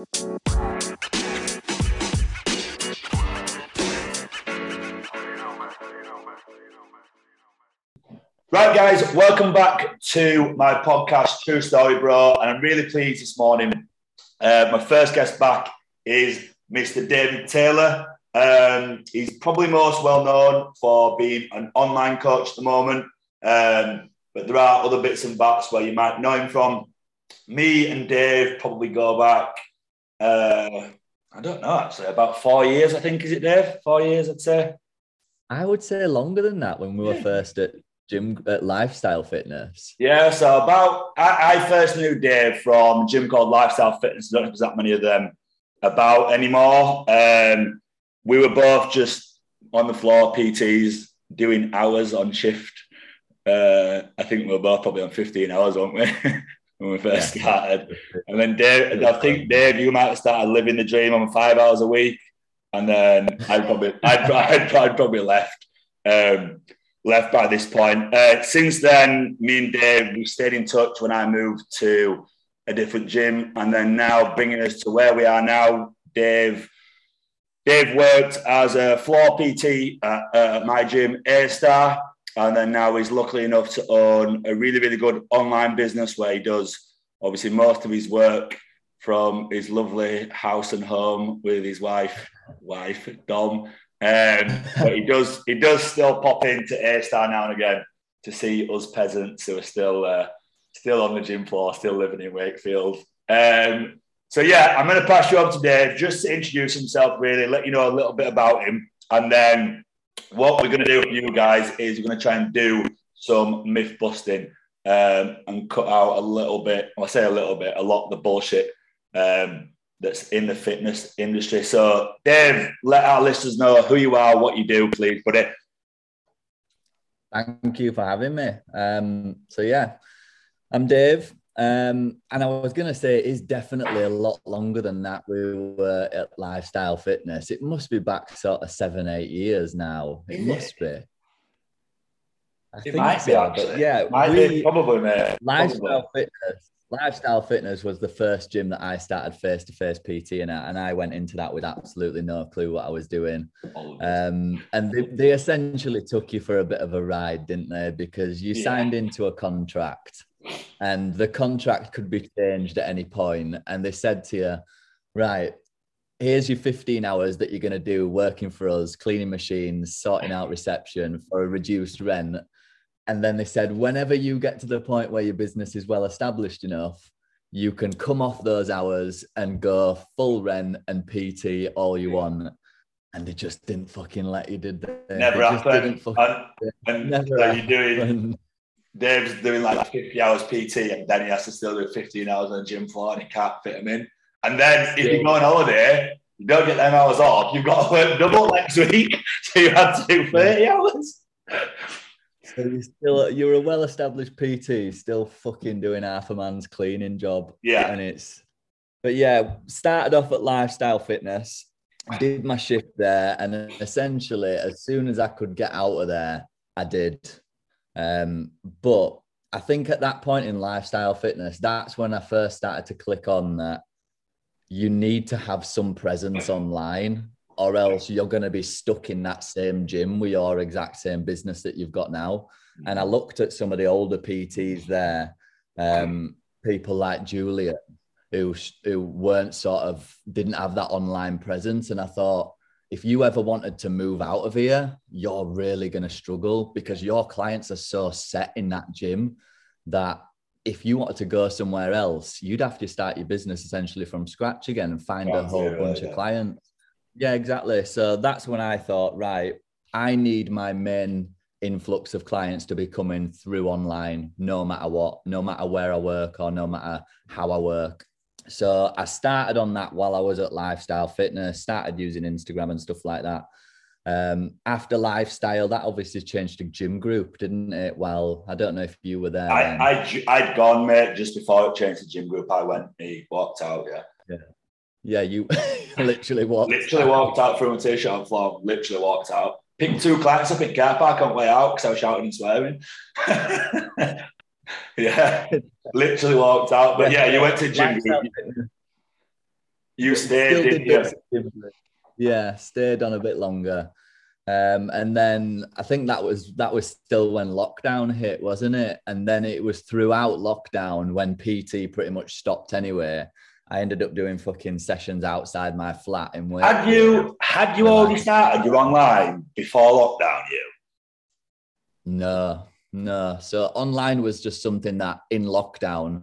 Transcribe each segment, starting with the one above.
Right, guys, welcome back to my podcast, True Story Bro. And I'm really pleased this morning. Uh, my first guest back is Mr. David Taylor. Um, he's probably most well known for being an online coach at the moment. Um, but there are other bits and bats where you might know him from. Me and Dave probably go back, uh, I don't know, actually, about four years, I think. Is it, Dave? Four years, I'd say. I would say longer than that when we were first at gym at lifestyle fitness yeah so about I, I, first knew dave from a gym called lifestyle fitness i don't know if there's that many of them about anymore um, we were both just on the floor pts doing hours on shift uh, i think we were both probably on 15 hours weren't we when we first yeah. started and then dave i think dave you might have started living the dream on five hours a week and then i'd probably i'd, I'd, I'd probably left um, left by this point. Uh, since then, me and Dave, we stayed in touch when I moved to a different gym, and then now bringing us to where we are now. Dave, Dave worked as a floor PT at, uh, at my gym, A Star, and then now he's lucky enough to own a really, really good online business where he does obviously most of his work from his lovely house and home with his wife, wife Dom, um, but he does he does still pop into A Star now and again to see us peasants who are still uh, still on the gym floor, still living in Wakefield. Um, so yeah, I'm going to pass you on to Dave just to introduce himself, really, let you know a little bit about him, and then what we're going to do with you guys is we're going to try and do some myth busting um, and cut out a little bit. I say a little bit, a lot of the bullshit um, that's in the fitness industry. So, Dave, let our listeners know who you are, what you do, please, buddy. Thank you for having me. Um, so, yeah, I'm Dave. Um, and I was going to say it is definitely a lot longer than that. We were at Lifestyle Fitness. It must be back sort of seven, eight years now. It must be. I it think might so, be actually. yeah, might we, be, probably, mate. Lifestyle probably. Fitness Lifestyle Fitness was the first gym that I started face to face PT in at, and I went into that with absolutely no clue what I was doing. Um, and they, they, essentially took you for a bit of a ride, didn't they? Because you yeah. signed into a contract, and the contract could be changed at any point. And they said to you, right, here's your 15 hours that you're going to do working for us, cleaning machines, sorting out reception for a reduced rent and then they said, whenever you get to the point where your business is well established enough, you can come off those hours and go full rent and PT all you want. And they just didn't fucking let you, did they? Never they happened. And, and Never so you're doing, Dave's doing like 50 hours PT and then he has to still do 15 hours on the gym floor and he can't fit them in. And then if you go on holiday, you don't get them hours off, you've got to work double next week. So you have to do 30 hours. So you're still you're a well-established PT, still fucking doing half a man's cleaning job. Yeah. And it's but yeah, started off at lifestyle fitness, did my shift there, and essentially as soon as I could get out of there, I did. Um, but I think at that point in lifestyle fitness, that's when I first started to click on that you need to have some presence online or else you're going to be stuck in that same gym with your exact same business that you've got now. And I looked at some of the older PTs there, um, people like Julia, who who weren't sort of didn't have that online presence, and I thought if you ever wanted to move out of here, you're really going to struggle because your clients are so set in that gym that if you wanted to go somewhere else, you'd have to start your business essentially from scratch again and find a whole bunch yeah. of clients. Yeah, exactly. So that's when I thought, right, I need my main influx of clients to be coming through online, no matter what, no matter where I work or no matter how I work. So I started on that while I was at Lifestyle Fitness, started using Instagram and stuff like that. Um, after Lifestyle, that obviously changed to Gym Group, didn't it? Well, I don't know if you were there. I, I, I'd gone, mate, just before it changed to Gym Group. I went, he walked out, yeah. Yeah. Yeah, you literally walked. Literally walked out from a t-shirt on floor. Literally walked out. Picked two clients up in car park on way out because I was shouting and swearing. yeah, literally walked out. But yeah, you went to gym. You stayed, didn't you? Yeah, stayed on a bit longer. Um, and then I think that was that was still when lockdown hit, wasn't it? And then it was throughout lockdown when PT pretty much stopped anyway. I ended up doing fucking sessions outside my flat in Wales. Had you had you already started your online before lockdown? You? No, no. So online was just something that in lockdown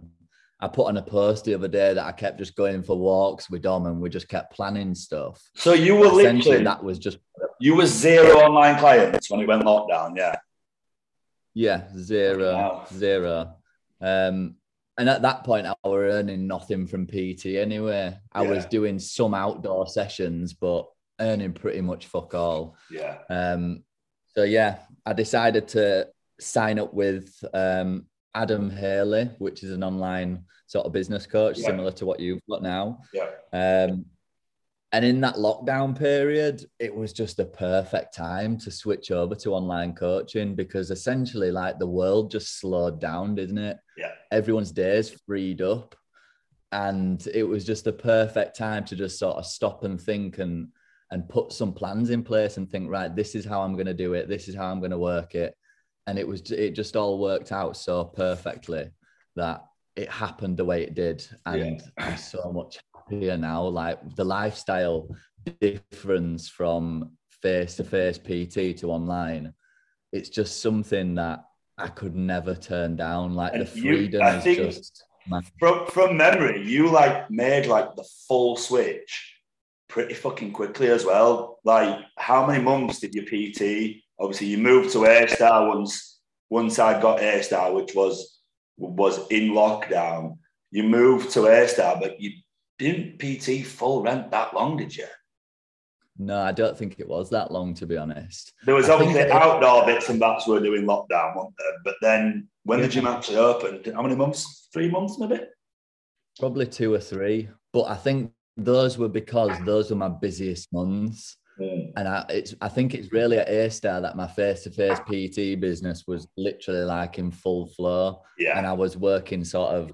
I put on a post the other day that I kept just going for walks with Dom and we just kept planning stuff. So you were literally that was just you were zero online clients when it went lockdown, yeah. Yeah, zero, wow. zero. Um, and at that point, I were earning nothing from PT anyway. I yeah. was doing some outdoor sessions, but earning pretty much fuck all. Yeah. Um, so yeah, I decided to sign up with um, Adam Haley, which is an online sort of business coach, yeah. similar to what you've got now. Yeah. Um, and in that lockdown period, it was just a perfect time to switch over to online coaching because essentially, like the world just slowed down, didn't it? Yeah. Everyone's days freed up. And it was just a perfect time to just sort of stop and think and and put some plans in place and think, right, this is how I'm going to do it. This is how I'm going to work it and it was it just all worked out so perfectly that it happened the way it did. And yeah. i'm so much happier now. Like the lifestyle difference from face to face pt to online it's just something that i could never turn down. Like and the freedom you, is just from from memory you like made like the full switch pretty fucking quickly as well. Like how many months did your pt obviously you moved to A Star once once I got A Star, which was was in lockdown. You moved to A Star, but you didn't PT full rent that long, did you? No, I don't think it was that long, to be honest. There was obviously outdoor bits and bats were doing lockdown, weren't there? But then when yeah. the gym actually opened, how many months? Three months, maybe? Probably two or three. But I think those were because those were my busiest months. Mm. And I, it's, I think it's really at A Star that my face to face PT business was literally like in full flow. Yeah. And I was working sort of,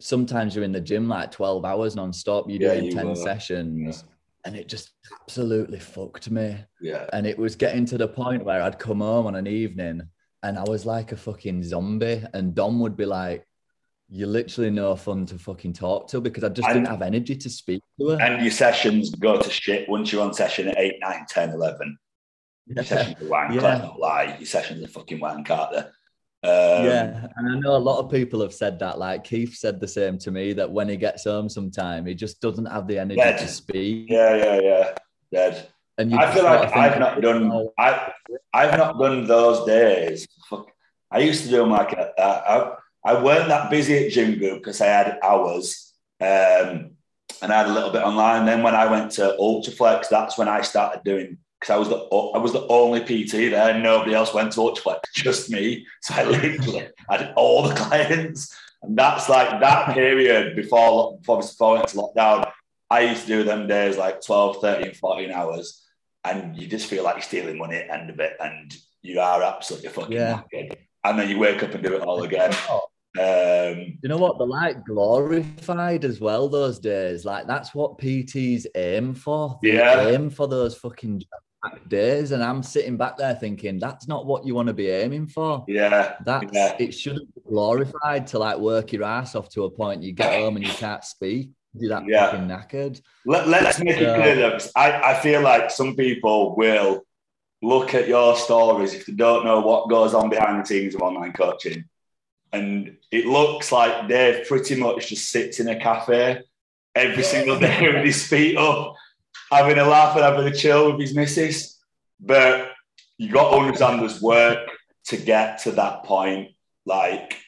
sometimes you're in the gym like 12 hours non-stop, you're yeah, doing you 10 were. sessions. Yeah. And it just absolutely fucked me. Yeah. And it was getting to the point where I'd come home on an evening and I was like a fucking zombie. And Dom would be like, you're literally no fun to fucking talk to because I just and, didn't have energy to speak to her. And your sessions go to shit once you're on session at 8, 9, 10, 11. Yeah. Your sessions are wank, yeah. not lie. Your sessions are fucking wank, aren't they? Um, yeah, and I know a lot of people have said that. Like Keith said the same to me that when he gets home, sometime he just doesn't have the energy dead. to speak. Yeah, yeah, yeah, dead. And you I feel like I've not done. I I've not done those days. Fuck, I used to do them like a, a, I weren't that busy at gym group because I had hours um, and I had a little bit online. then when I went to Ultraflex, that's when I started doing because I was the I was the only PT there. Nobody else went to Ultraflex, just me. So I literally had all the clients, and that's like that period before before, before went to lockdown. I used to do them days like 12, 13, 14 hours, and you just feel like you're stealing money at the end of it, and you are absolutely fucking yeah. And then you wake up and do it all again. Um, you know what? They're like glorified as well those days. Like that's what PTs aim for. They yeah. aim for those fucking days. And I'm sitting back there thinking, that's not what you want to be aiming for. Yeah. That's yeah. it shouldn't be glorified to like work your ass off to a point you get home and you can't speak. Do that yeah. fucking knackered. Let, us make so, it clear though, I, I feel like some people will look at your stories if they don't know what goes on behind the scenes of online coaching and it looks like Dave pretty much just sits in a cafe every single day with his feet up, having a laugh and having a chill with his missus. But you got to understand there's work to get to that point. Like,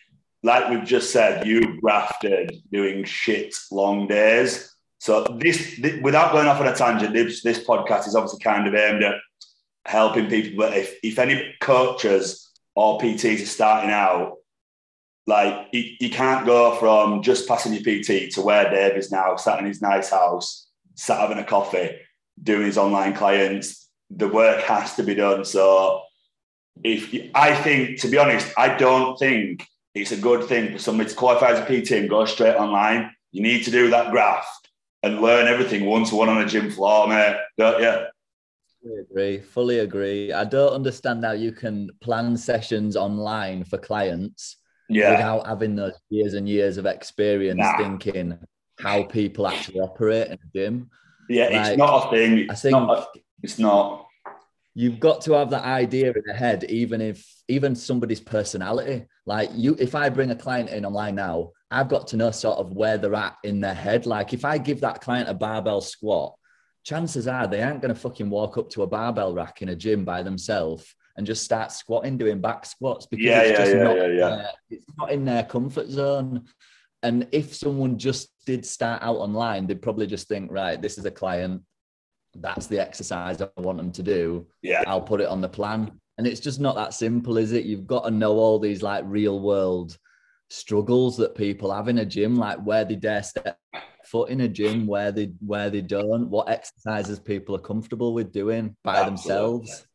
like we've just said, you grafted doing shit long days. So this, this, without going off on a tangent, this, this podcast is obviously kind of aimed at helping people. But if, if any coaches or PTs are starting out, like you, you can't go from just passing your PT to where Dave is now, sat in his nice house, sat having a coffee, doing his online clients. The work has to be done. So if I think, to be honest, I don't think it's a good thing for somebody to qualify as a PT and go straight online. You need to do that graft and learn everything one to one on a gym floor, mate. Don't you? Agree. Fully agree. I don't understand how you can plan sessions online for clients Yeah. without having those years and years of experience Nah. thinking how people actually operate in a gym. Yeah, Like, it's not a thing. I think not. It's not. you've got to have that idea in your head, even if even somebody's personality. Like you, if I bring a client in online now, I've got to know sort of where they're at in their head. Like if I give that client a barbell squat, chances are they aren't going to fucking walk up to a barbell rack in a gym by themselves and just start squatting, doing back squats because Yeah, it's yeah, just yeah, not yeah, yeah. their- it's not in their comfort zone. And if someone just did start out online, they'd probably just think, right, this is a client. That's the exercise I want them to do. Yeah. I'll put it on the plan. And it's just not that simple, is it? You've got to know all these like real world struggles that people have in a gym, like where they dare step foot in a gym, where they where they don't, what exercises people are comfortable with doing by Absolutely. themselves.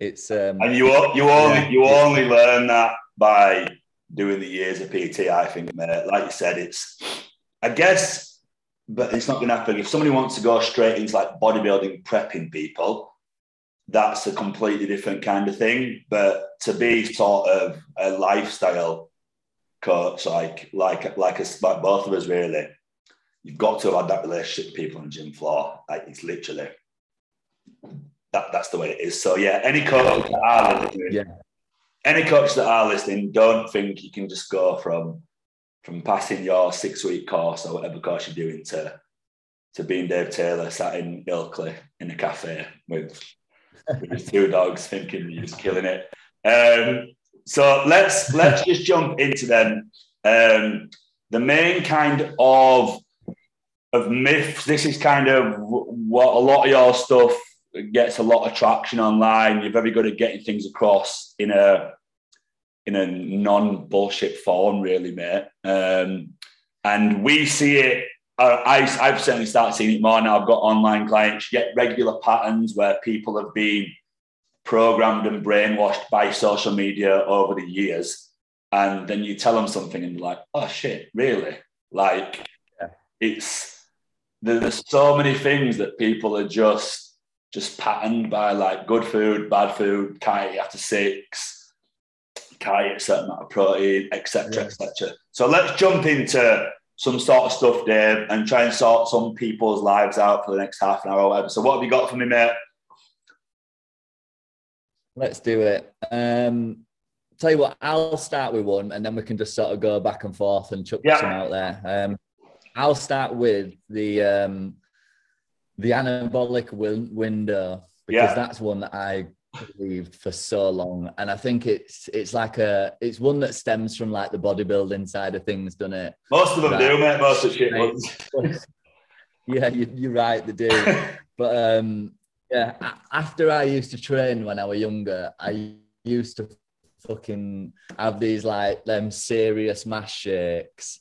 It's um And you you only Yeah. you only learn that by doing the years of PT. I think, mate. Like you said, it's I guess, but it's not going to happen. If somebody wants to go straight into like bodybuilding, prepping people, that's a completely different kind of thing. But to be sort of a lifestyle coach, like like like us, like both of us, really, you've got to have had that relationship with people on the gym floor. Like it's literally that that's the way it is. So yeah, any coach that are listening, Yeah. any coach that are listening, don't think you can just go from from passing your six week course or whatever course you're doing to to being Dave Taylor sat in Ilkley in a cafe with, with his two dogs, thinking you're just killing it. Um, so let's let's just jump into them. Um, the main kind of of myths. This is kind of what a lot of your stuff gets a lot of traction online. You're very good at getting things across in a in a non bullshit form, really, mate. Um, and we see it. Uh, I, I've certainly started seeing it more now. I've got online clients. You get regular patterns where people have been programmed and brainwashed by social media over the years, and then you tell them something, and they're like, "Oh shit, really?" Like Yeah. it's there- there's so many things that people are just just patterned by like good food, bad food, can't eat after six, can't eat a certain amount of protein, etc., Yeah. etc. So let's jump into some sort of stuff, Dave, and try and sort some people's lives out for the next half an hour or whatever. So what have you got for me, mate? let's do it. Um tell you what, I'll start with one and then we can just sort of go back and forth and chuck Yeah. some out there. Um I'll start with the um the anabolic win- window because Yeah. that's one that I believed for so long, and I think it's it's like a it's one that stems from like the bodybuilding side of things, doesn't it? Most of them do, mate. Most of shit ones. yeah, you, you're right, they do. But um, yeah, after I used to train when I was younger, I used to fucking have these like them serious mass shakes.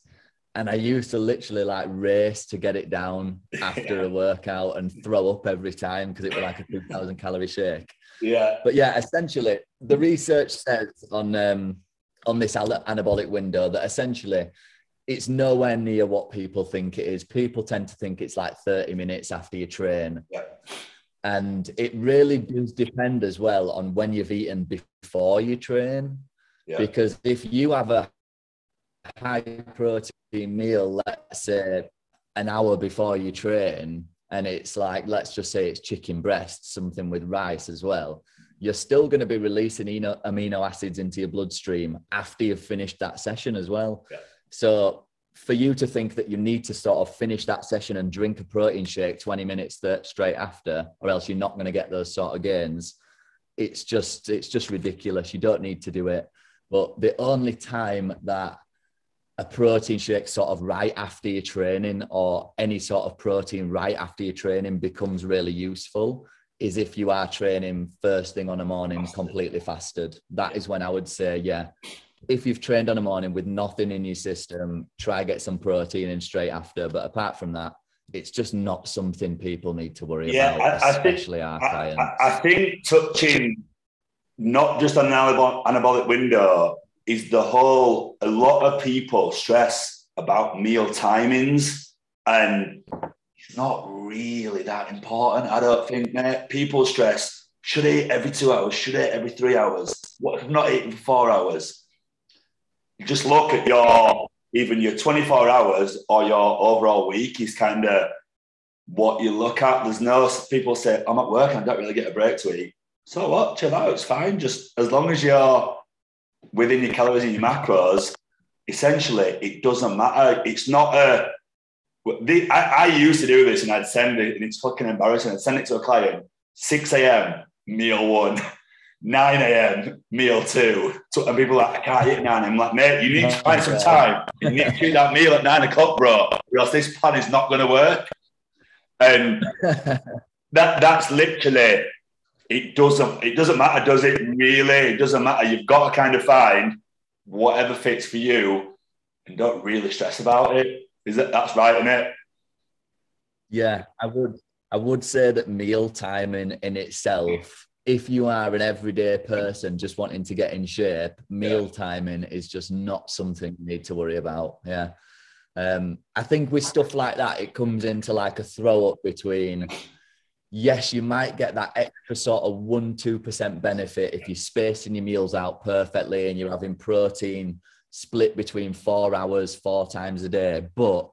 And I used to literally like race to get it down after a workout and throw up every time because it was like a 2000 calorie shake. yeah, But yeah, essentially, the research says on um, on this anabolic window that essentially it's nowhere near what people think it is. People tend to think it's like 30 minutes after you train. yeah, And it really does depend as well on when you've eaten before you train. yeah. Because if you have a high protein meal, let's say an hour before you train, and it's like, let's just say it's chicken breast, something with rice as well, you're still going to be releasing eno- amino acids into your bloodstream after you've finished that session as well. Yeah. So for you to think that you need to sort of finish that session and drink a protein shake 20 minutes straight after, or else you're not going to get those sort of gains, it's just it's just ridiculous. You don't need to do it. But the only time that a protein shake sort of right after your training or any sort of protein right after your training becomes really useful is if you are training first thing on a morning Fasted. completely fasted. That is when I would say, yeah, if you've trained on a morning with nothing in your system, try get some protein in straight after. But apart from that, it's just not something people need to worry Yeah, about, I- I think- especially our I, clients. I, I think touching not just on an anabolic window is the whole. A lot of people stress about meal timings, and it's not really that important. I don't think, mate. People stress, should I eat every two hours? Should I eat every three hours? What if I'm not eating for four hours? You just look at your, even your 24 hours or your overall week is kind of what you look at. There's no, people say, I'm at work I don't really get a break to eat. So what? Chill out. It's fine. Just as long as you're within your calories and your macros, essentially, it doesn't matter. It's not a, the, I, I, used to do this and I'd send it, and it's fucking embarrassing. I'd send it to a client 6 a.m., meal one, 9 a.m., meal two. So, and people are like, I can't eat nine. I'm like, mate, you need to find some time. You need to eat that meal at nine o'clock, bro, else this plan is not going to work. And that that's literally it doesn't it doesn't matter, does it really? It doesn't matter. You've got to kind of find whatever fits for you and don't really stress about it. Is that that's right, isn't it? Yeah, I would I would say that meal timing in itself, if you are an everyday person just wanting to get in shape, meal yeah. timing is just not something you need to worry about. Yeah. Um, I think with stuff like that, it comes into like a throw up between yes, you might get that extra sort of one, 2% benefit if you're spacing your meals out perfectly and you're having protein split between four hours, four times a day. But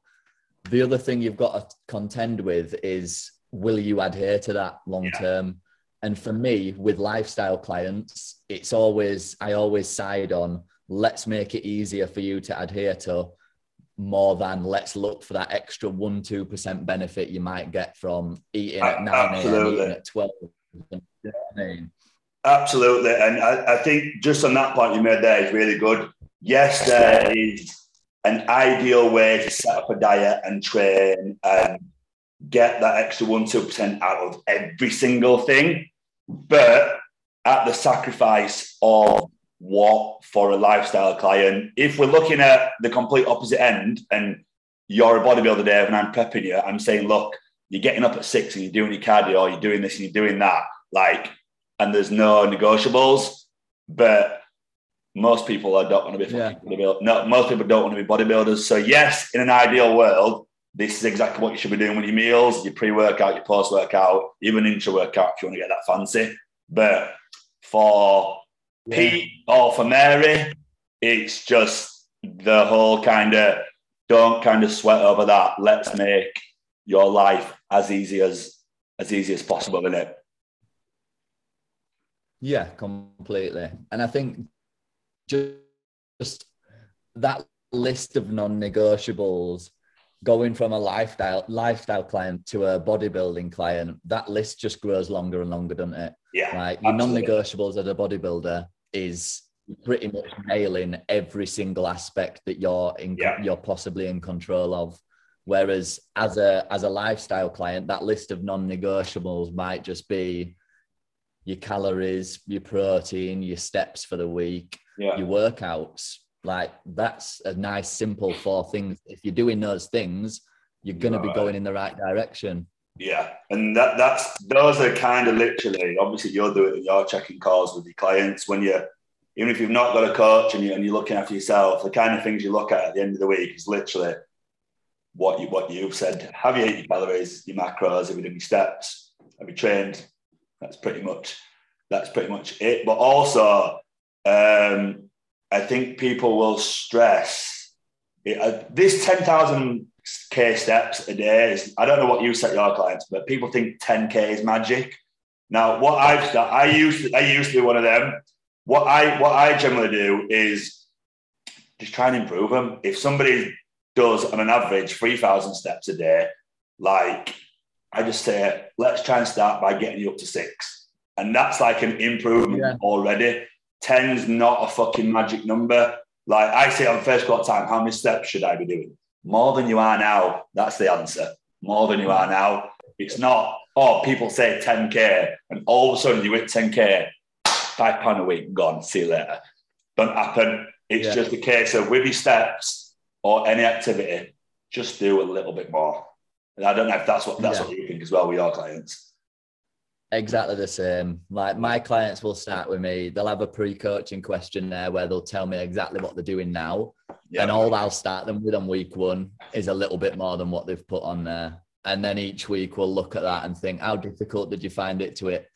the other thing you've got to contend with is will you adhere to that long term? Yeah. And for me, with lifestyle clients, it's always, I always side on let's make it easier for you to adhere to more than let's look for that extra one, 2% benefit you might get from eating at 9 a.m., eating at 12. You know I mean? Absolutely. And I, I, think just on that point you made there is really good yes, there is an ideal way to set up a diet and train and get that extra one, 2% out of every single thing, but at the sacrifice of what for a lifestyle client. If we're looking at the complete opposite end and you're a bodybuilder, Dave, and I'm prepping you, I'm saying, look, you're getting up at six and you're doing your cardio, you're doing this and you're doing that, like, and there's no negotiables. But most people don't want to be yeah. bodybuilders. No, most people don't want to be bodybuilders. So yes, in an ideal world, this is exactly what you should be doing with your meals, your pre-workout, your post-workout, even intra-workout if you want to get that fancy. But for yeah. Pete or for Mary, it's just the whole kind of don't kind of sweat over that. Let's make your life as easy as as easy as possible, in it. Yeah, completely. And I think just, just that list of non-negotiables going from a lifestyle lifestyle client to a bodybuilding client that list just grows longer and longer doesn't it yeah like your non-negotiables as a bodybuilder is pretty much nailing every single aspect that you're in yeah. you're possibly in control of whereas as a as a lifestyle client that list of non-negotiables might just be your calories your protein your steps for the week yeah. your workouts. Like that's a nice, simple four things. If you're doing those things, you're going to be going in the right direction. Yeah, and that that's those are kind of literally. Obviously, you're doing you're checking calls with your clients when you're even if you've not got a coach and, you, and you're looking after yourself. The kind of things you look at at the end of the week is literally what you what you've said. Have you eaten your calories, your macros? Have you done your steps? Have you trained? That's pretty much that's pretty much it. But also um, I think people will stress it, uh, this 10,000 K steps a day is, I don't know what you set your clients, but people think 10K is magic. Now, what I've done, I used to, I used to be one of them. What I what I generally do is just try and improve them. If somebody does on an average 3,000 steps a day, like I just say, let's try and start by getting you up to six. And that's like an improvement yeah. already. Ten's not a fucking magic number. Like I say on first court time, how many steps should I be doing? More than you are now. That's the answer. More than you are now. It's not, oh, people say 10K and all of a sudden you hit 10K, five pound a week, gone, see you later. Don't happen. It's yeah. just a case of with your steps or any activity, just do a little bit more. And I don't know if that's what that's yeah. what you think as well with your clients. Exactly the same. Like my clients will start with me. They'll have a pre-coaching questionnaire where they'll tell me exactly what they're doing now, yeah. and all I'll start them with on week one is a little bit more than what they've put on there. and then each week we'll look at that and think, how difficult did you find it to it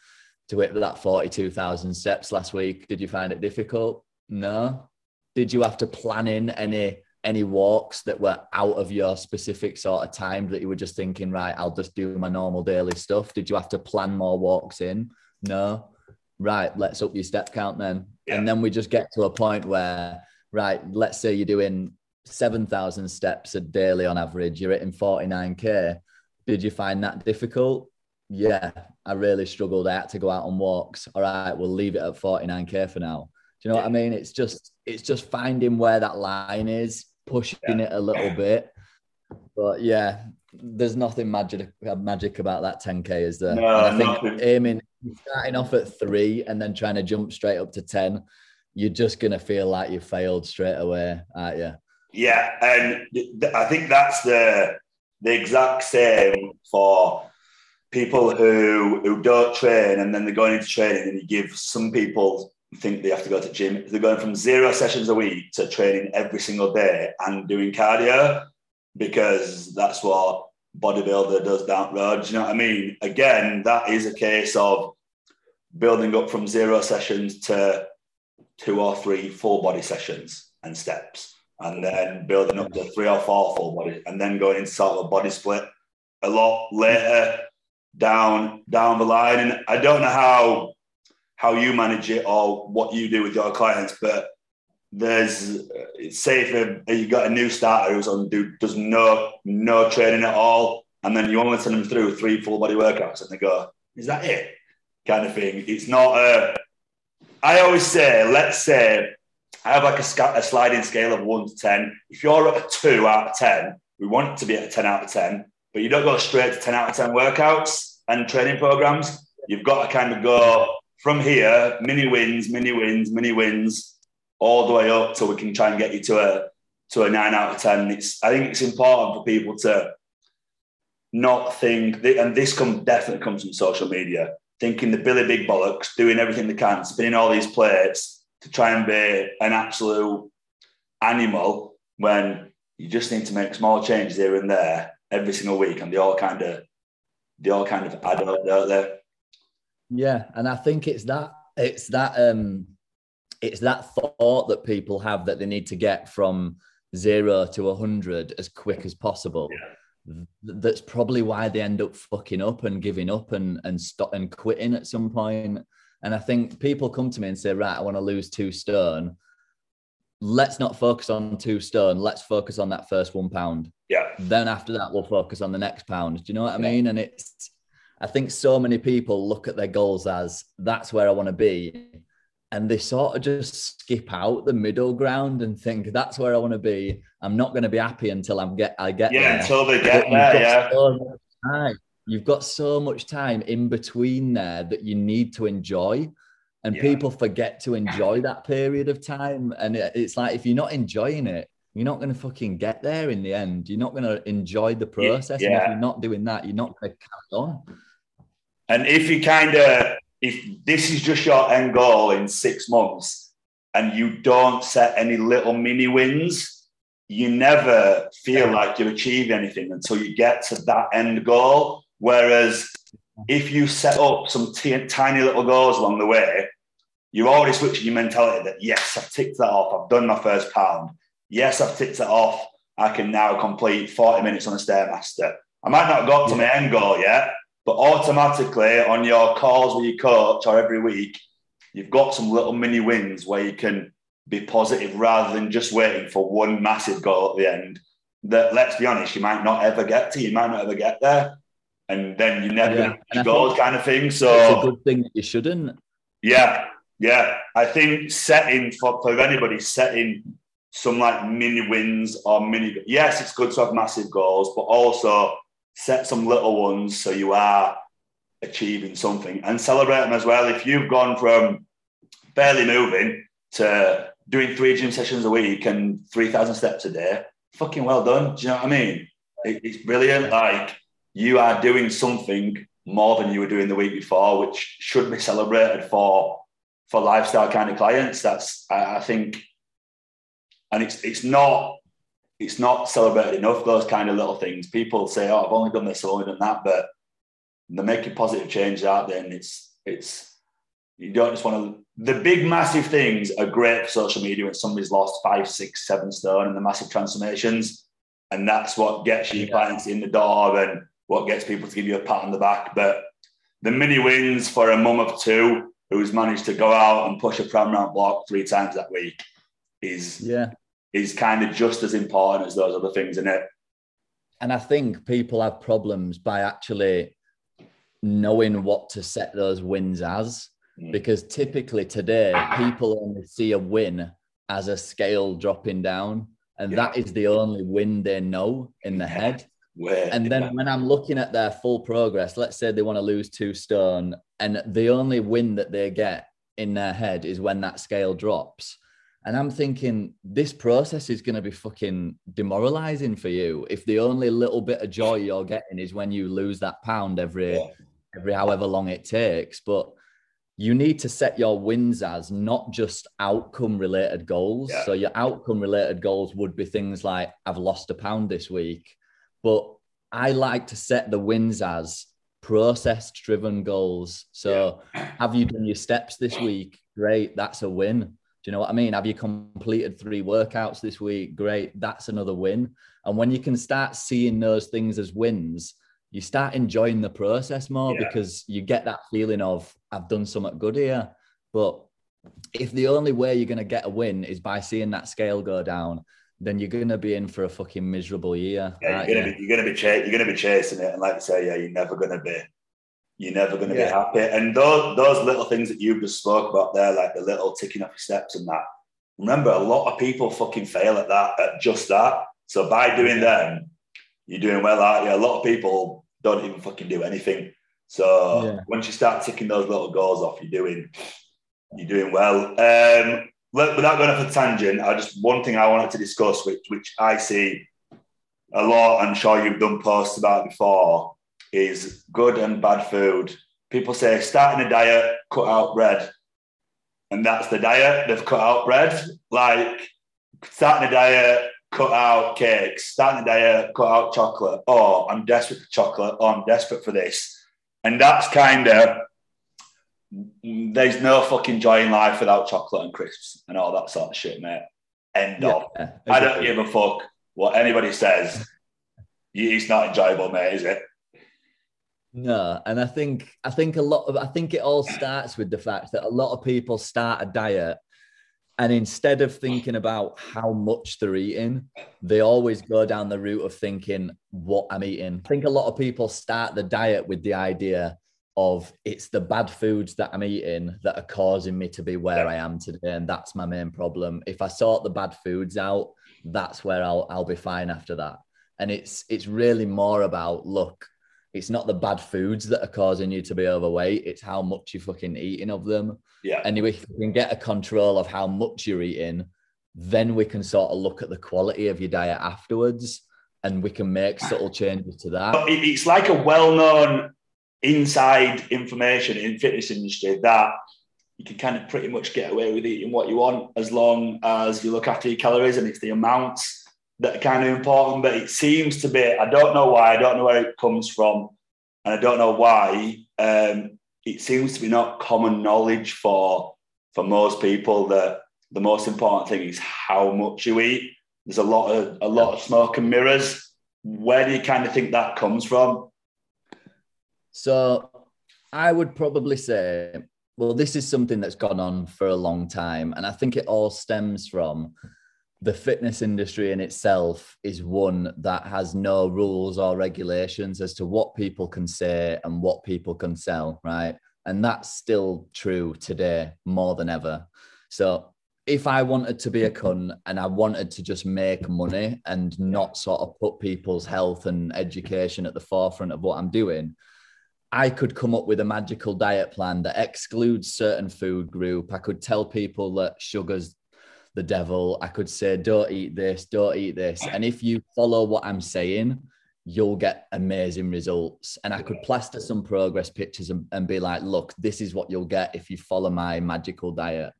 to hit that 42,000 steps last week? Did you find it difficult? No. Did you have to plan in any any walks that were out of your specific sort of time that you were just thinking, right, I'll just do my normal daily stuff? Did you have to plan more walks in? No. Right, let's up your step count then. Yeah. And then we just get to a point where, right, let's say you're doing 7,000 steps a daily on average, you're hitting 49K. Did you find that difficult? Yeah, I really struggled. I had to go out on walks. All right, we'll leave it at 49K for now. Do you know what I mean? It's just it's just finding where that line is, pushing yeah. it a little bit. But yeah, there's nothing magic magic about that 10k, is there? No, I think nothing. aiming starting off at three and then trying to jump straight up to 10, you're just gonna feel like you failed straight away, aren't you? Yeah, and th- I think that's the the exact same for people who who don't train and then they're going into training and you give some people think they have to go to gym. They're going from zero sessions a week to training every single day and doing cardio because that's what bodybuilder does down road. Do you know what I mean? Again, that is a case of building up from zero sessions to two or three full body sessions and steps, and then building up to three or four full body, and then going into sort of a body split a lot later down down the line. And I don't know how how you manage it or what you do with your clients, but there's say if you got a new starter who's on do does no no training at all, and then you only send them through three full body workouts, and they go, "Is that it?" kind of thing. It's not a. I always say, let's say I have like a, a sliding scale of one to ten. If you're at a two out of ten, we want it to be at a ten out of ten, but you don't go straight to ten out of ten workouts and training programs. You've got to kind of go from here, mini wins, mini wins, mini wins, all the way up till we can try and get you to a to a nine out of ten. It's I think it's important for people to not think, and this come definitely comes from social media, thinking the Billy Big Bollocks, doing everything they can, spinning all these plates to try and be an absolute animal when you just need to make small changes here and there every single week, and they all kind of they all kind of add up, don't they? Yeah, and I think it's that it's that um it's that thought that people have that they need to get from zero to a hundred as quick as possible. Yeah. That's probably why they end up fucking up and giving up and and stop and quitting at some point. And I think people come to me and say, right, I want to lose two stone. Let's not focus on two stone. Let's focus on that first one pound. Yeah. Then after that, we'll focus on the next pound. Do you know what I mean? And it's I think so many people look at their goals as that's where I want to be. And they sort of just skip out the middle ground and think that's where I want to be. I'm not going to be happy until I'm get I get there. yeah, there. until they get but there. Yeah. So you've got so much time in between there that you need to enjoy. And yeah. people forget to enjoy that period of time. And it's like if you're not enjoying it, you're not going to fucking get there in the end. You're not going to enjoy the process. Yeah. And if you're not doing that, you're not going to carry on. And if you kind of, if this is just your end goal in six months and you don't set any little mini wins, you never feel like you achieve anything until you get to that end goal. Whereas if you set up some t- tiny little goals along the way, you're already switching your mentality that, yes, I've ticked that off. I've done my first pound. Yes, I've ticked it off. I can now complete 40 minutes on a Stairmaster. I might not have got to my end goal yet, but automatically on your calls with your coach or every week, you've got some little mini wins where you can be positive rather than just waiting for one massive goal at the end. That let's be honest, you might not ever get to. You might not ever get there, and then you never yeah. goals kind of thing. So it's a good thing that you shouldn't. Yeah, yeah. I think setting for, for anybody setting some like mini wins or mini. Yes, it's good to have massive goals, but also set some little ones so you are achieving something and celebrate them as well. If you've gone from barely moving to doing three gym sessions a week and 3,000 steps a day, fucking well done. Do you know what I mean? It's brilliant. Like you are doing something more than you were doing the week before, which should be celebrated for for lifestyle kind of clients. That's I, I think, and it's it's not it's not celebrated enough. Those kind of little things. People say, "Oh, I've only done this, I've only done that," but they're making positive changes out there, and it's it's you don't just want to. The big, massive things are great for social media when somebody's lost five, six, seven stone and the massive transformations, and that's what gets you clients in the door and what gets people to give you a pat on the back. But the mini wins for a mum of two who's managed to go out and push a pram round block three times that week is yeah is kind of just as important as those other things in it. And I think people have problems by actually knowing what to set those wins as. Mm. Because typically today, people only see a win as a scale dropping down. And yeah. that is the only win they know in the head. Where, and then when I'm looking at their full progress, let's say they want to lose two stone, and the only win that they get in their head is when that scale drops. And I'm thinking this process is going to be fucking demoralizing for you if the only little bit of joy you're getting is when you lose that pound every yeah. every however long it takes. But you need to set your wins as not just outcome related goals. Yeah. So your outcome related goals would be things like I've lost a pound this week. But I like to set the wins as process driven goals. So yeah. have you done your steps this week? Great, that's a win you know what I mean? Have you completed three workouts this week? Great. That's another win. And when you can start seeing those things as wins, you start enjoying the process more yeah. because you get that feeling of, I've done something good here. But if the only way you're going to get a win is by seeing that scale go down, then you're going to be in for a fucking miserable year. Yeah, you're going to be you're going to be ch- you're going to be chasing it, and like you say, yeah, you're never going to be you're never going to yeah. be happy. And those those little things that you just spoke about there, like the little ticking off your steps and that. Remember, a lot of people fucking fail at that, at just that. So by doing them, you're doing well, aren't you? A lot of people don't even fucking do anything. So yeah. once you start ticking those little goals off, you're doing you're doing well. Um, without going off a tangent, I just one thing I wanted to discuss, which which I see a lot. I'm sure you've done posts about before is good and bad food. People say starting a diet, cut out bread. And that's the diet. They've cut out bread. Like starting a diet, cut out cakes. Starting a diet, cut out chocolate. Oh, I'm desperate for chocolate. Oh, I'm desperate for this. And that's kind of there's no fucking joy in life without chocolate and crisps and all that sort of shit, mate. End yeah, of. Exactly. I don't give a fuck what anybody says. It's not enjoyable, mate, is it? No, and I think I think a lot of I think it all starts with the fact that a lot of people start a diet and instead of thinking about how much they're eating, they always go down the route of thinking what I'm eating. I think a lot of people start the diet with the idea of it's the bad foods that I'm eating that are causing me to be where I am today. And that's my main problem. If I sort the bad foods out, that's where I'll I'll be fine after that. And it's it's really more about look, it's not the bad foods that are causing you to be overweight. It's how much you're fucking eating of them. Yeah. And if we can get a control of how much you're eating, then we can sort of look at the quality of your diet afterwards and we can make subtle changes to that. It's like a well-known inside information in fitness industry that you can kind of pretty much get away with eating what you want as long as you look after your calories and it's the amounts that kind of important, but it seems to be, I don't know why, I don't know where it comes from, and I don't know why. Um, it seems to be not common knowledge for for most people that the most important thing is how much you eat. There's a lot of a lot of smoke and mirrors. Where do you kind of think that comes from? So I would probably say, well, this is something that's gone on for a long time. And I think it all stems from the fitness industry in itself is one that has no rules or regulations as to what people can say and what people can sell, right? And that's still true today more than ever. So if I wanted to be a cunt and I wanted to just make money and not sort of put people's health and education at the forefront of what I'm doing, I could come up with a magical diet plan that excludes certain food group. I could tell people that sugar's the devil. I could say, don't eat this, don't eat this. And if you follow what I'm saying, you'll get amazing results. And I could plaster some progress pictures and, and, be like, look, this is what you'll get if you follow my magical diet.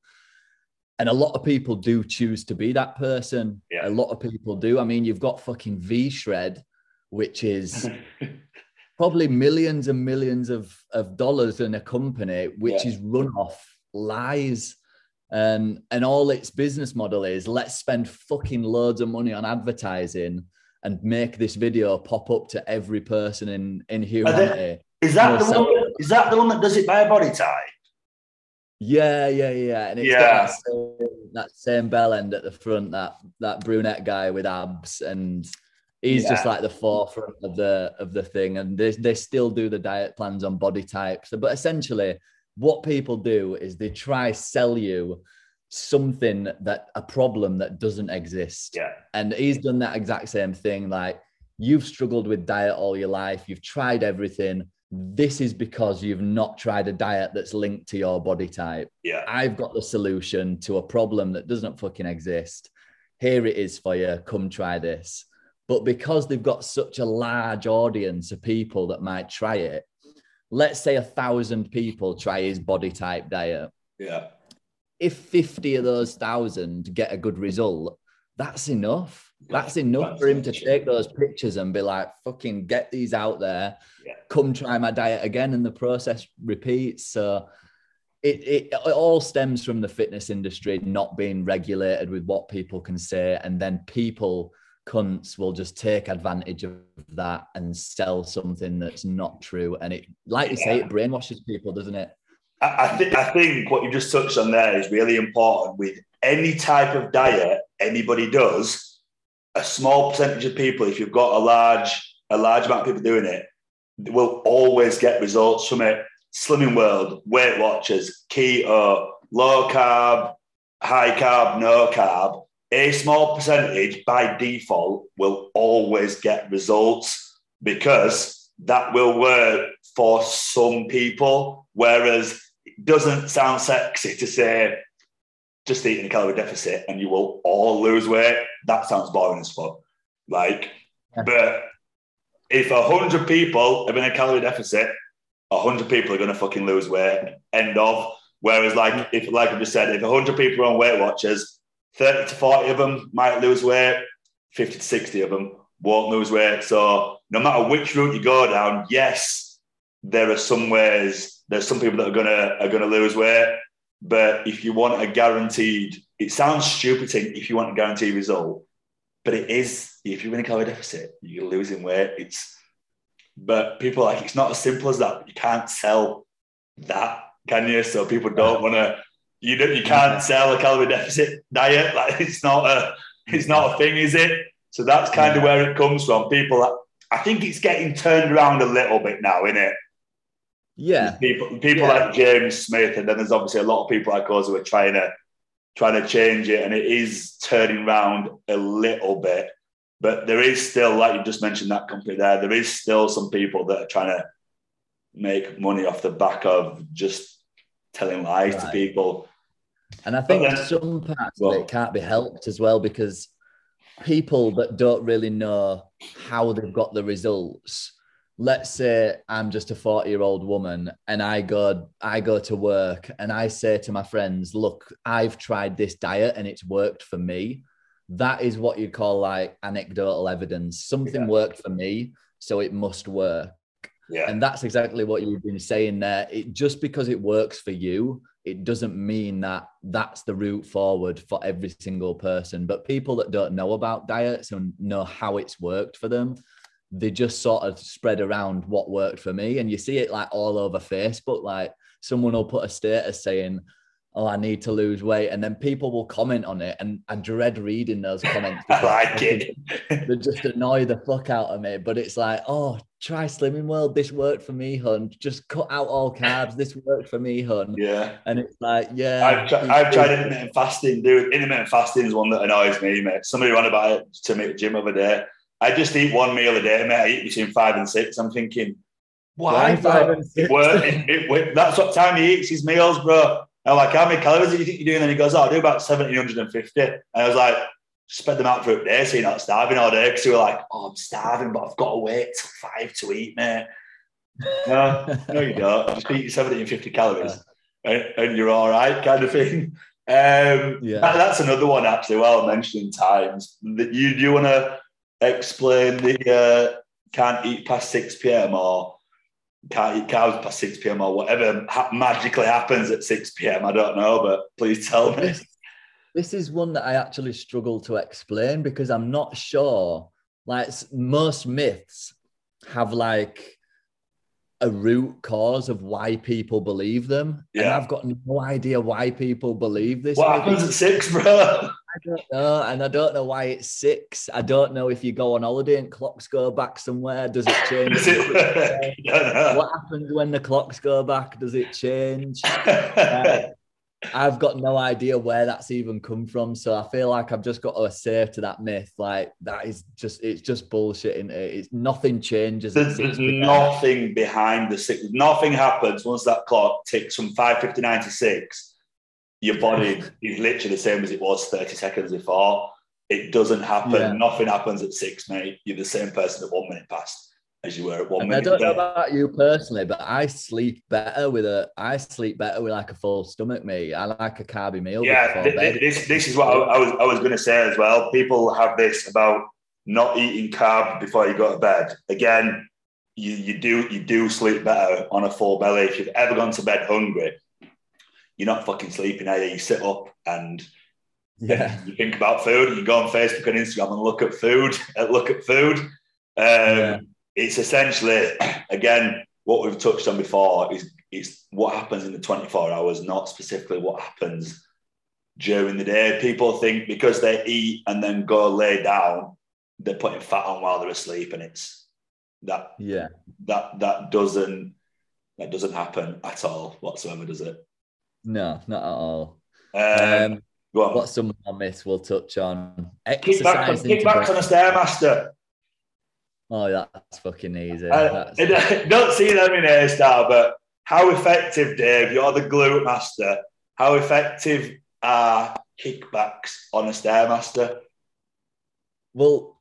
And a lot of people do choose to be that person. Yeah. A lot of people do. I mean, you've got fucking V Shred, which is probably millions and millions of, of dollars in a company, which Yeah. is run off lies. And, and all its business model is let's spend fucking loads of money on advertising and make this video pop up to every person in, in humanity. Is that the one? Is that the one that does it by a body type? Yeah, yeah, yeah. And it's Yeah. got that same, that same bell end at the front, that that brunette guy with abs, and he's just like the forefront of the of the thing. And they they still do the diet plans on body types. But essentially, what people do is they try sell you something that a problem that doesn't exist. Yeah. And he's done that exact same thing. Like you've struggled with diet all your life, you've tried everything. This is because you've not tried a diet that's linked to your body type. Yeah. I've got the solution to a problem that doesn't fucking exist. Here it is for you. Come try this. But because they've got such a large audience of people that might try it, let's say a thousand people try his body type diet. Yeah. If 50 of those thousand get a good result, that's enough. That's enough for him to take those pictures and be like, fucking get these out there. Yeah. Come try my diet again. And the process repeats. So it, it, it all stems from the fitness industry not being regulated with what people can say. And then people, cunts, will just take advantage of that and sell something that's not true. And it, like you say, it brainwashes people, doesn't it? I, I think I think what you just touched on there is really important. With any type of diet anybody does, a small percentage of people, if you've got a large a large amount of people doing it, will always get results from it. Slimming World, Weight Watchers, keto, low carb, high carb, no carb. A small percentage by default will always get results because that will work for some people. Whereas it doesn't sound sexy to say just eating a calorie deficit and you will all lose weight. That sounds boring as fuck. Like, Yeah. but if a hundred people are in a calorie deficit, a hundred people are going to fucking lose weight. End of. Whereas, like, if like I just said, if a hundred people are on Weight Watchers, thirty to forty of them might lose weight, fifty to sixty of them won't lose weight. So, no matter which route you go down, yes, there are some ways. There's some people that are gonna are gonna lose weight, but if you want a guaranteed, it sounds stupid saying if you want a guaranteed result, but it is. If you're in a calorie deficit, you're losing weight. It's but people are like it's not as simple as that. You can't sell that, can you? So people don't want to. You don't, you can't sell a calorie deficit diet. Like it's not a it's not a thing, is it? So that's kind of where it comes from. People, I think it's getting turned around a little bit now, isn't it? Yeah. People, people Yeah. like James Smith, and then there's obviously a lot of people like us who are trying to trying to change it, and it is turning around a little bit. But there is still, like you just mentioned, that company there. There is still some people that are trying to make money off the back of just telling lies to people. And I think then- uh, some parts Well- of it can't be helped as well because people that don't really know how they've got the results. Let's say I'm just a 40 year old woman and I go I go to work and I say to my friends, look, I've tried this diet and it's worked for me. That is what you call like anecdotal evidence. Something Yeah. worked for me, so it must work. Yeah, And that's exactly what you've been saying there. It just because it works for you, it doesn't mean that that's the route forward for every single person. But people that don't know about diets and know how it's worked for them, they just sort of spread around what worked for me. And you see it like all over Facebook. Like someone will put a status saying, Oh, I need to lose weight. And then people will comment on it. And I dread reading those comments. I like it. they just annoy the fuck out of me. But it's like, oh, try Slimming World. This worked for me, hun. Just cut out all carbs. This worked for me, hun. yeah. And it's like, yeah. I've, tri- I've tried intermittent fasting, dude. Intermittent fasting is one that annoys me, mate. Somebody ran about it to me at the gym the other day. I just eat one meal a day, mate. I eat between five and six. I'm thinking, why? Why five and six? It it- it that's what time he eats his meals, bro. I'm like, how many calories do you think you're doing? And he goes, oh, I do about 1750. And I was like, spread them out for a day so you're not starving all day. Because you were like, oh, I'm starving, but I've got to wait till five to eat, mate. No, no, you don't. Just eat your 1750 calories and, and you're all right, kind of thing. Um, yeah. That, that's another one actually. Well mentioned times that you do you want to explain the uh, can't eat past six p.m. or can't eat carbs past six p.m. or whatever ha- magically happens at six p.m. I don't know, but please tell me. This is one that I actually struggle to explain because I'm not sure. Like most myths have like a root cause of why people believe them. Yeah. And I've got no idea why people believe this. What happens at six, bro? I don't know, and I don't know why it's six. I don't know if you go on holiday and clocks go back somewhere. Does it change? what happens when the clocks go back? Does it change? uh, I've got no idea where that's even come from. So I feel like I've just got to assert to that myth, like that is just it's just bullshit. It? It's nothing changes. There's, there's nothing behind the six. Nothing happens once that clock ticks from five fifty nine to six. Your body is literally the same as it was thirty seconds before. It doesn't happen. Yeah. Nothing happens at six, mate. You're the same person at one minute past as you were at one minute. I don't know about you personally, but I sleep better with a I sleep better with like a full stomach, me. I like a carby meal. Yeah, th- this this is what I, I was I was going to say as well. People have this about not eating carb before you go to bed. Again, you you do you do sleep better on a full belly. If you've ever gone to bed hungry, you're not fucking sleeping. Either you sit up and yeah, you think about food. And you go on Facebook and Instagram and look at food. Look at food. Um, yeah it's essentially again what we've touched on before is is what happens in the 24 hours, not specifically what happens during the day. People think because they eat and then go lay down, they're putting fat on while they're asleep, and it's that yeah that that doesn't that doesn't happen at all whatsoever, does it? No, not at all. Um, um, what's some more myths we'll touch on? Kickbacks kick on a stairmaster. Oh, that's fucking easy. Uh, don't see them in hairstyle, but how effective, Dave? You're the glute master. How effective are kickbacks on a stairmaster? Well,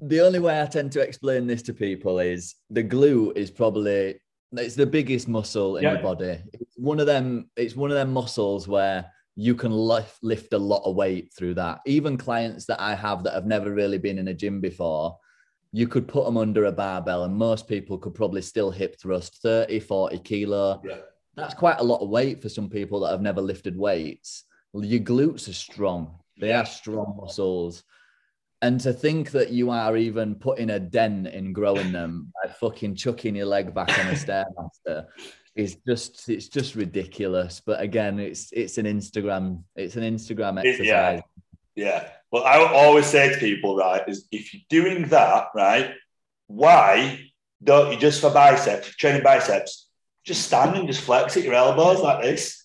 the only way I tend to explain this to people is the glute is probably it's the biggest muscle in yeah. your body. It's one of them. It's one of them muscles where you can lift, lift a lot of weight through that. Even clients that I have that have never really been in a gym before, you could put them under a barbell and most people could probably still hip thrust 30 40 kilo. Yeah. that's quite a lot of weight for some people that have never lifted weights. Your glutes are strong. They are strong muscles. And to think that you are even putting a dent in growing them by fucking chucking your leg back on a stairmaster is just it's just ridiculous. But again it's it's an instagram it's an instagram exercise yeah, yeah. Well, I always say to people, right, is if you're doing that, right, why don't you just for biceps, training biceps, just stand and just flex at your elbows like this?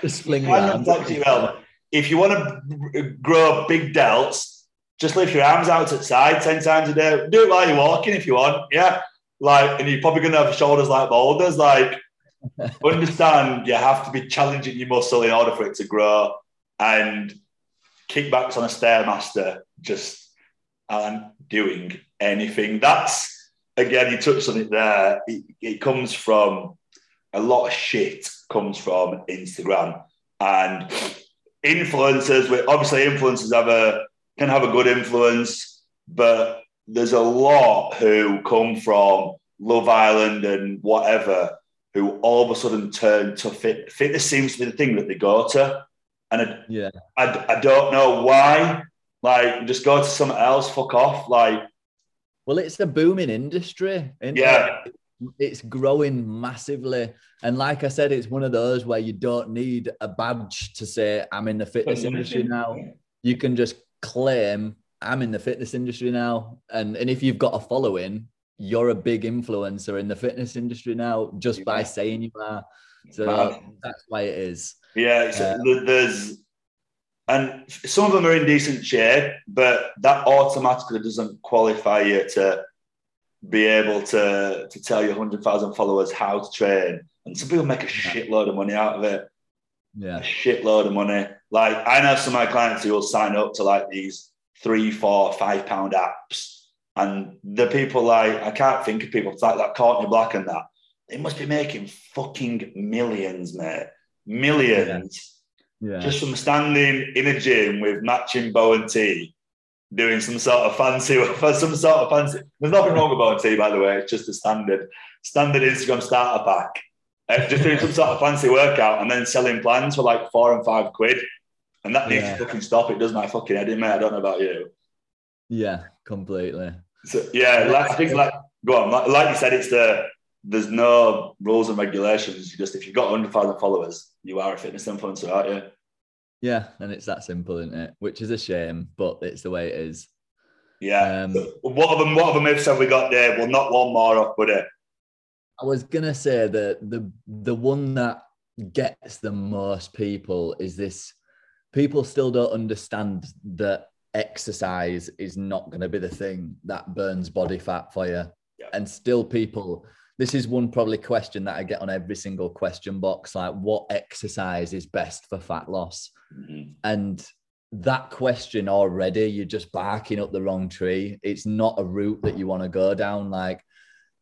Just fling. Flex your elbow. If you want to grow big delts, just lift your arms out to the side 10 times a day. Do it while you're walking if you want. Yeah. Like, and you're probably going to have shoulders like boulders. Like, understand you have to be challenging your muscle in order for it to grow. And kickbacks on a stairmaster just aren't doing anything. That's again, you touched on it there. It, it comes from a lot of shit comes from Instagram and influencers. We Obviously, influencers have a can have a good influence, but there's a lot who come from Love Island and whatever who all of a sudden turn to fit. Fitness seems to be the thing that they go to. And I, yeah, I, I don't know why. Like, just go to something else, fuck off. Like, well, it's a booming industry. yeah. It? It's growing massively. And like I said, it's one of those where you don't need a badge to say, I'm in the fitness industry now. You can just claim, I'm in the fitness industry now. And, and if you've got a following, you're a big influencer in the fitness industry now just by saying you are. So that's why it is. Yeah, uh, there's and some of them are in decent shape, but that automatically doesn't qualify you to be able to to tell your hundred thousand followers how to train. And some people make a shitload of money out of it. Yeah, a shitload of money. Like I know some of my clients who will sign up to like these three, four, five pound apps, and the people like I can't think of people like that Courtney Black and that they must be making fucking millions, mate millions. Yeah. just from standing in a gym with matching bow and tee, doing some sort of fancy, some sort of fancy. There's nothing wrong with bow and tee, by the way. It's just a standard, standard Instagram starter pack. Uh, just doing some sort of fancy workout and then selling plans for like four and five quid. And that needs Yeah. to fucking stop. It does my fucking head in, mate. I don't know about you. Yeah, completely. So, yeah, like, I think like go on. Like, like you said, it's the there's no rules and regulations. You just if you've got 100,000 followers, you are a fitness influencer, aren't you? Yeah, and it's that simple, isn't it? Which is a shame, but it's the way it is. Yeah. Um, what other what other myths have we got there? Well, not one more off, buddy. I was gonna say that the the one that gets the most people is this people still don't understand that exercise is not going to be the thing that burns body fat for you Yeah. and still people this is one probably question that i get on every single question box like what exercise is best for fat loss? Mhm. and that question already you're just barking up the wrong tree. It's not a route that you want to go down. Like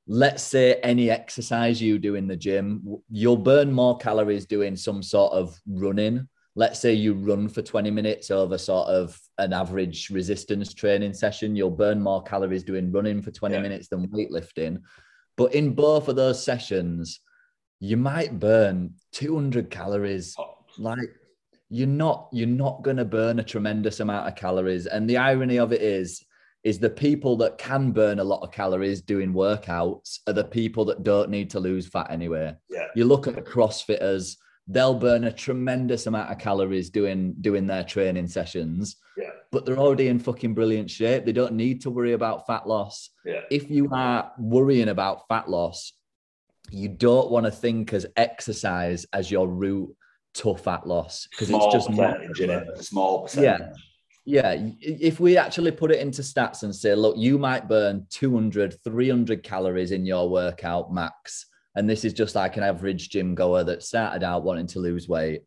let's say any exercise you do in the gym you'll burn more calories doing some sort of running. Let's say you run for 20 minutes over sort of an average resistance training session you'll burn more calories doing running for 20 Yeah. minutes than weightlifting but in both of those sessions you might burn 200 calories. Oh. Like you're not you're not going to burn a tremendous amount of calories. And the irony of it is is the people that can burn a lot of calories doing workouts are the people that don't need to lose fat anyway. Yeah. you look at the crossfitters they'll burn a tremendous amount of calories doing doing their training sessions Yeah. but they're already in fucking brilliant shape they don't need to worry about fat loss Yeah. if you are worrying about fat loss you don't want to think as exercise as your route to fat loss because it's just not innit? Small percentage. yeah yeah if we actually put it into stats and say look you might burn 200 300 calories in your workout max and this is just like an average gym goer that started out wanting to lose weight.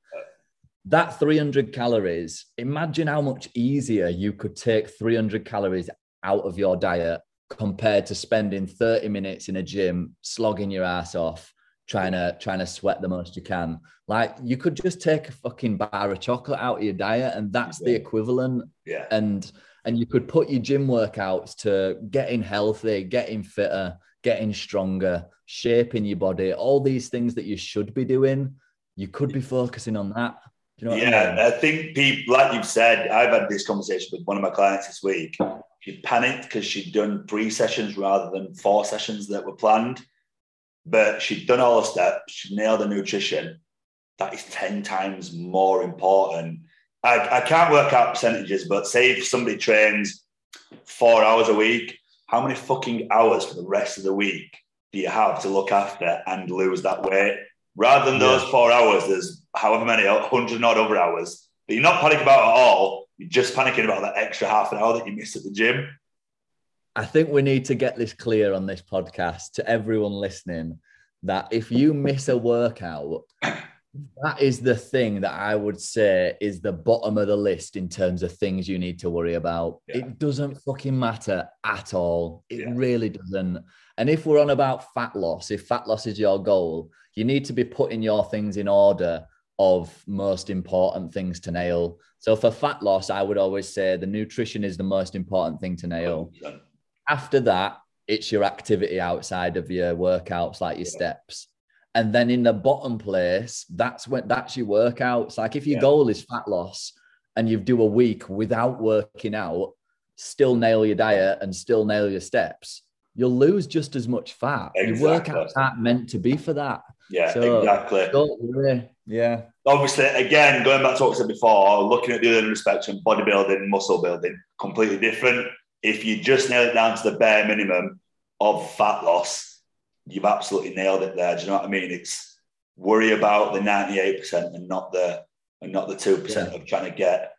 That 300 calories imagine how much easier you could take 300 calories out of your diet compared to spending 30 minutes in a gym slogging your ass off trying to trying to sweat the most you can. Like you could just take a fucking bar of chocolate out of your diet and that's the equivalent. Yeah. and and you could put your gym workouts to getting healthy getting fitter getting stronger shaping your body all these things that you should be doing you could be focusing on that do you know what I mean? Yeah, I think people, like you've said, I've had this conversation with one of my clients this week. She panicked because she'd done three sessions rather than four sessions that were planned. But she'd done all the steps, she nailed the nutrition. That is 10 times more important. I, I can't work out percentages, but say if somebody trains four hours a week, how many fucking hours for the rest of the week do you have to look after and lose that weight? Rather than those four hours, there's however many, 100 and odd other hours that you're not panicking about at all. You're just panicking about that extra half an hour that you missed at the gym. I think we need to get this clear on this podcast to everyone listening that if you miss a workout, that is the thing that I would say is the bottom of the list in terms of things you need to worry about. Yeah. It doesn't fucking matter at all. It Yeah. really doesn't. And if we're on about fat loss, if fat loss is your goal, you need to be putting your things in order of most important things to nail. So for fat loss, I would always say the nutrition is the most important thing to nail after that, it's your activity outside of your workouts, like your Yeah. steps. And then in the bottom place, that's when that's your workouts. Like if your Yeah. goal is fat loss and you do a week without working out, still nail your diet and still nail your steps, you'll lose just as much fat. Your workouts aren't meant to be for that. Yeah, So- exactly. Yeah. Obviously, again, going back to what I said before, looking at the other end of the spectrum, bodybuilding, muscle building, completely different. If you just nail it down to the bare minimum of fat loss, you've absolutely nailed it there. Do you know what I mean? It's worry about the 98% and not the and not the 2% of trying to get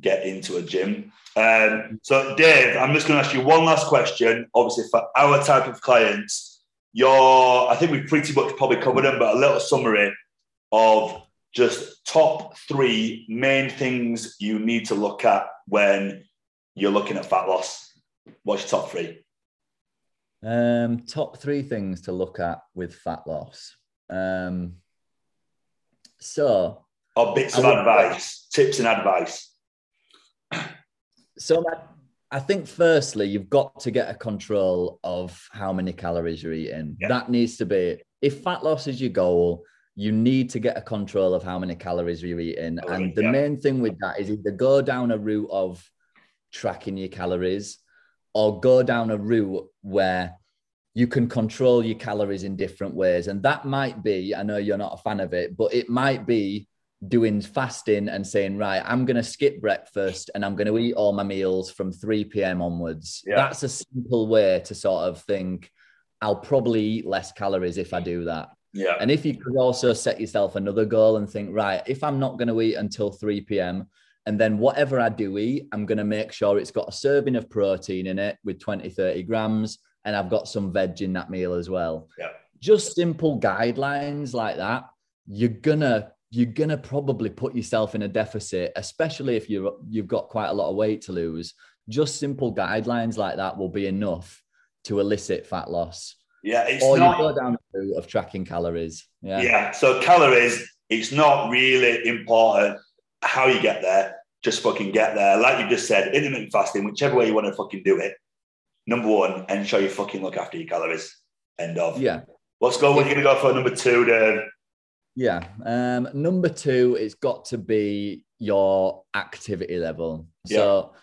get into a gym. Um, so Dave, I'm just gonna ask you one last question. Obviously, for our type of clients, your I think we've pretty much probably covered them, but a little summary of just top three main things you need to look at when you're looking at fat loss. What's your top three? Um, top three things to look at with fat loss. Um, so or bits of advice, tips and advice? So I think firstly, you've got to get a control of how many calories you're eating. Yeah. That needs to be if fat loss is your goal, you need to get a control of how many calories you're eating. Oh, and the yeah. main thing with that is either go down a route of tracking your calories or go down a route where you can control your calories in different ways. And that might be, I know you're not a fan of it, but it might be doing fasting and saying, right, I'm going to skip breakfast and I'm going to eat all my meals from 3 p.m. onwards. Yeah. That's a simple way to sort of think, I'll probably eat less calories if I do that. Yeah. And if you could also set yourself another goal and think, right, if I'm not going to eat until 3 p.m., and then whatever I do eat, I'm going to make sure it's got a serving of protein in it with 20, 30 grams. And I've got some veg in that meal as well. Yeah. Just simple guidelines like that. You're gonna you're gonna probably put yourself in a deficit, especially if you you've got quite a lot of weight to lose. Just simple guidelines like that will be enough to elicit fat loss. Yeah, it's or not, you go down the route of tracking calories. Yeah. Yeah. So calories, it's not really important how you get there. Just fucking get there. Like you just said, intermittent fasting, whichever way you want to fucking do it. Number one, ensure you fucking look after your calories. End of. Yeah. What's going? go. We're gonna go for number two, then? Yeah. Um, number two, it's got to be your activity level. So yeah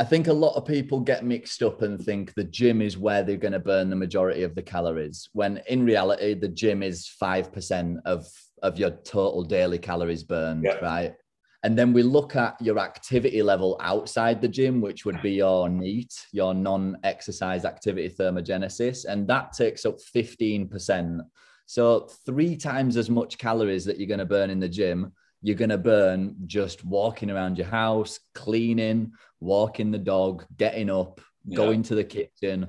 I think a lot of people get mixed up and think the gym is where they're going to burn the majority of the calories, when in reality, the gym is 5% of, of your total daily calories burned, yeah. right? And then we look at your activity level outside the gym, which would be your NEAT, your non exercise activity thermogenesis. And that takes up 15%. So, three times as much calories that you're going to burn in the gym you're going to burn just walking around your house, cleaning, walking the dog, getting up, yeah. going to the kitchen,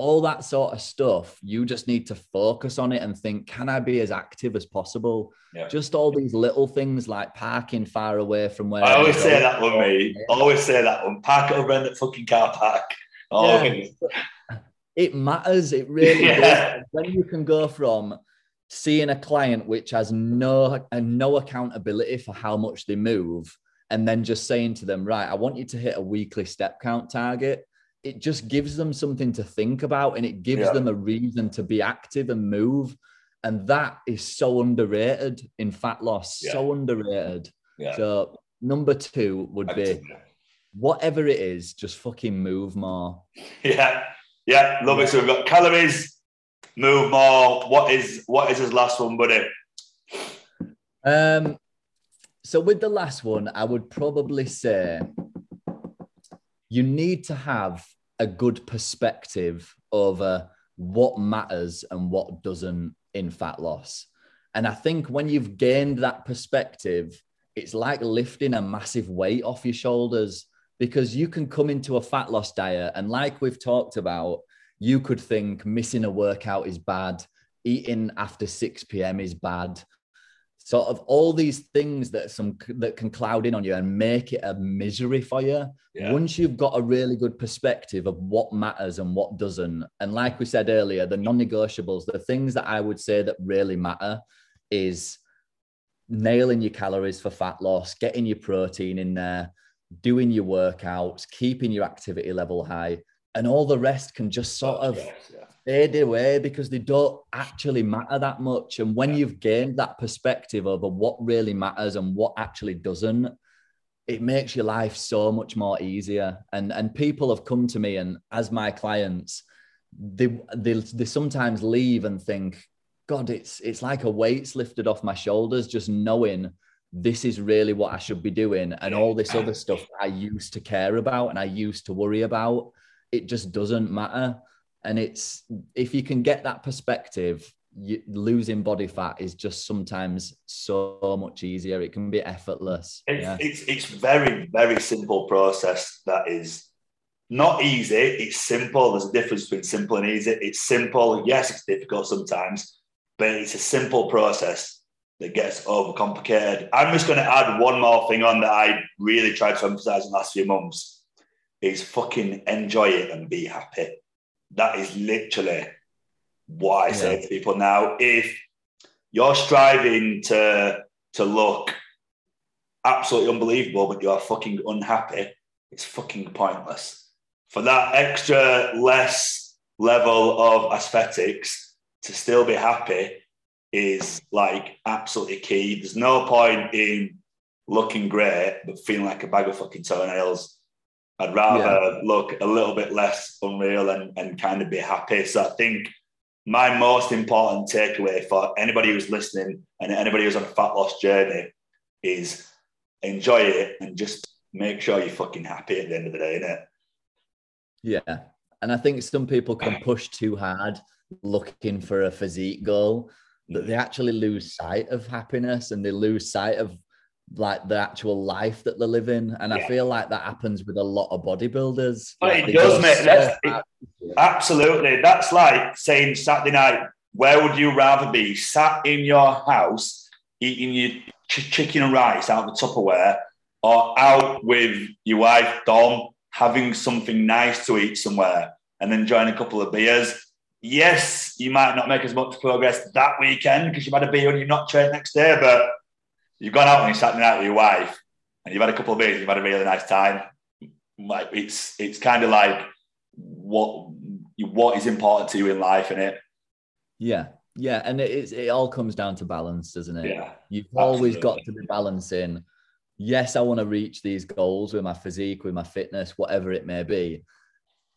all that sort of stuff. You just need to focus on it and think, can I be as active as possible? Yeah. Just all these little things like parking far away from where I always say that one, me. I always say that one. Park it in the fucking car park. Oh, yeah. It matters. It really yeah. does. When you can go from seeing a client which has no and no accountability for how much they move and then just saying to them right i want you to hit a weekly step count target it just gives them something to think about and it gives yeah. them a reason to be active and move and that is so underrated in fat loss yeah. so underrated yeah. so number two would be whatever it is just fucking move more yeah yeah love it so we've got calories move more. What is what is his last one, buddy? Um, so with the last one, I would probably say you need to have a good perspective over what matters and what doesn't in fat loss. And I think when you've gained that perspective, it's like lifting a massive weight off your shoulders because you can come into a fat loss diet and like we've talked about you could think missing a workout is bad, eating after 6 p.m. is bad. Sort of all these things that some that can cloud in on you and make it a misery for you. Yeah. Once you've got a really good perspective of what matters and what doesn't, and like we said earlier, the non-negotiables, the things that I would say that really matter is nailing your calories for fat loss, getting your protein in there, doing your workouts, keeping your activity level high, and all the rest can just sort of yes, yeah. Fade away because they don't actually matter that much. And when yeah. you've gained that perspective over what really matters and what actually doesn't, it makes your life so much more easier. And and people have come to me and as my clients, they they, they sometimes leave and think, God, it's it's like a weight's lifted off my shoulders just knowing this is really what I should be doing, and all this other stuff I used to care about and I used to worry about it just doesn't matter. And it's if you can get that perspective, you, losing body fat is just sometimes so much easier. It can be effortless. It's, yeah. it's, it's very, very simple process that is not easy. It's simple. There's a difference between simple and easy. It's simple. Yes, it's difficult sometimes, but it's a simple process that gets overcomplicated. I'm just going to add one more thing on that I really tried to emphasize in the last few months is fucking enjoy it and be happy. That is literally what I yeah. say to people now. If you're striving to to look absolutely unbelievable, but you are fucking unhappy, it's fucking pointless. For that extra less level of aesthetics to still be happy is like absolutely key. There's no point in looking great but feeling like a bag of fucking toenails. I'd rather yeah. look a little bit less unreal and, and kind of be happy. So I think my most important takeaway for anybody who's listening and anybody who's on a fat loss journey is enjoy it and just make sure you're fucking happy at the end of the day, innit? Yeah. And I think some people can push too hard looking for a physique goal that they mm. actually lose sight of happiness and they lose sight of like the actual life that they're living. And yeah. I feel like that happens with a lot of bodybuilders. Oh, but like it does, mate. It, absolutely. That's like saying Saturday night, where would you rather be? Sat in your house eating your ch- chicken and rice out of the Tupperware or out with your wife, Dom, having something nice to eat somewhere and then enjoying a couple of beers. Yes, you might not make as much progress that weekend because you've had a beer and you're not trained next day, but you've gone out and you're sat out with your wife and you've had a couple of beers, you've had a really nice time. Like it's it's kind of like what what is important to you in life, and it. Yeah, yeah, and it it all comes down to balance, doesn't it? Yeah, you've always got to be balancing. Yes, I want to reach these goals with my physique, with my fitness, whatever it may be,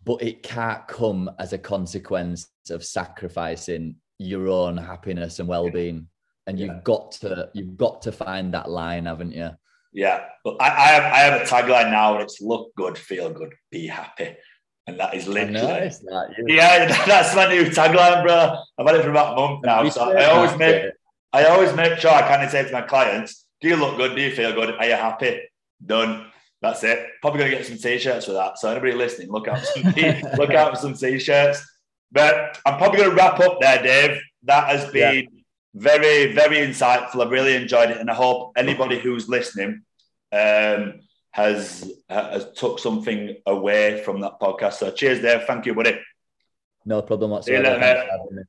but it can't come as a consequence of sacrificing your own happiness and well-being and you've got to you've got to find that line, haven't you? Yeah, but I, I have I have a tagline now, and it's look good, feel good, be happy, and that is literally that, yeah. yeah, that's my new tagline, bro. I've had it for about a month now, so I always make it. I always make sure I kind of say to my clients, "Do you look good? Do you feel good? Are you happy?" Done. That's it. Probably gonna get some t-shirts for that. So anybody listening, look out for some t- look out for some t-shirts. But I'm probably gonna wrap up there, Dave. That has been. Yeah very, very insightful. I've really enjoyed it, and I hope anybody who's listening um, has has took something away from that podcast. So, cheers, Dave. Thank you, buddy. No problem whatsoever.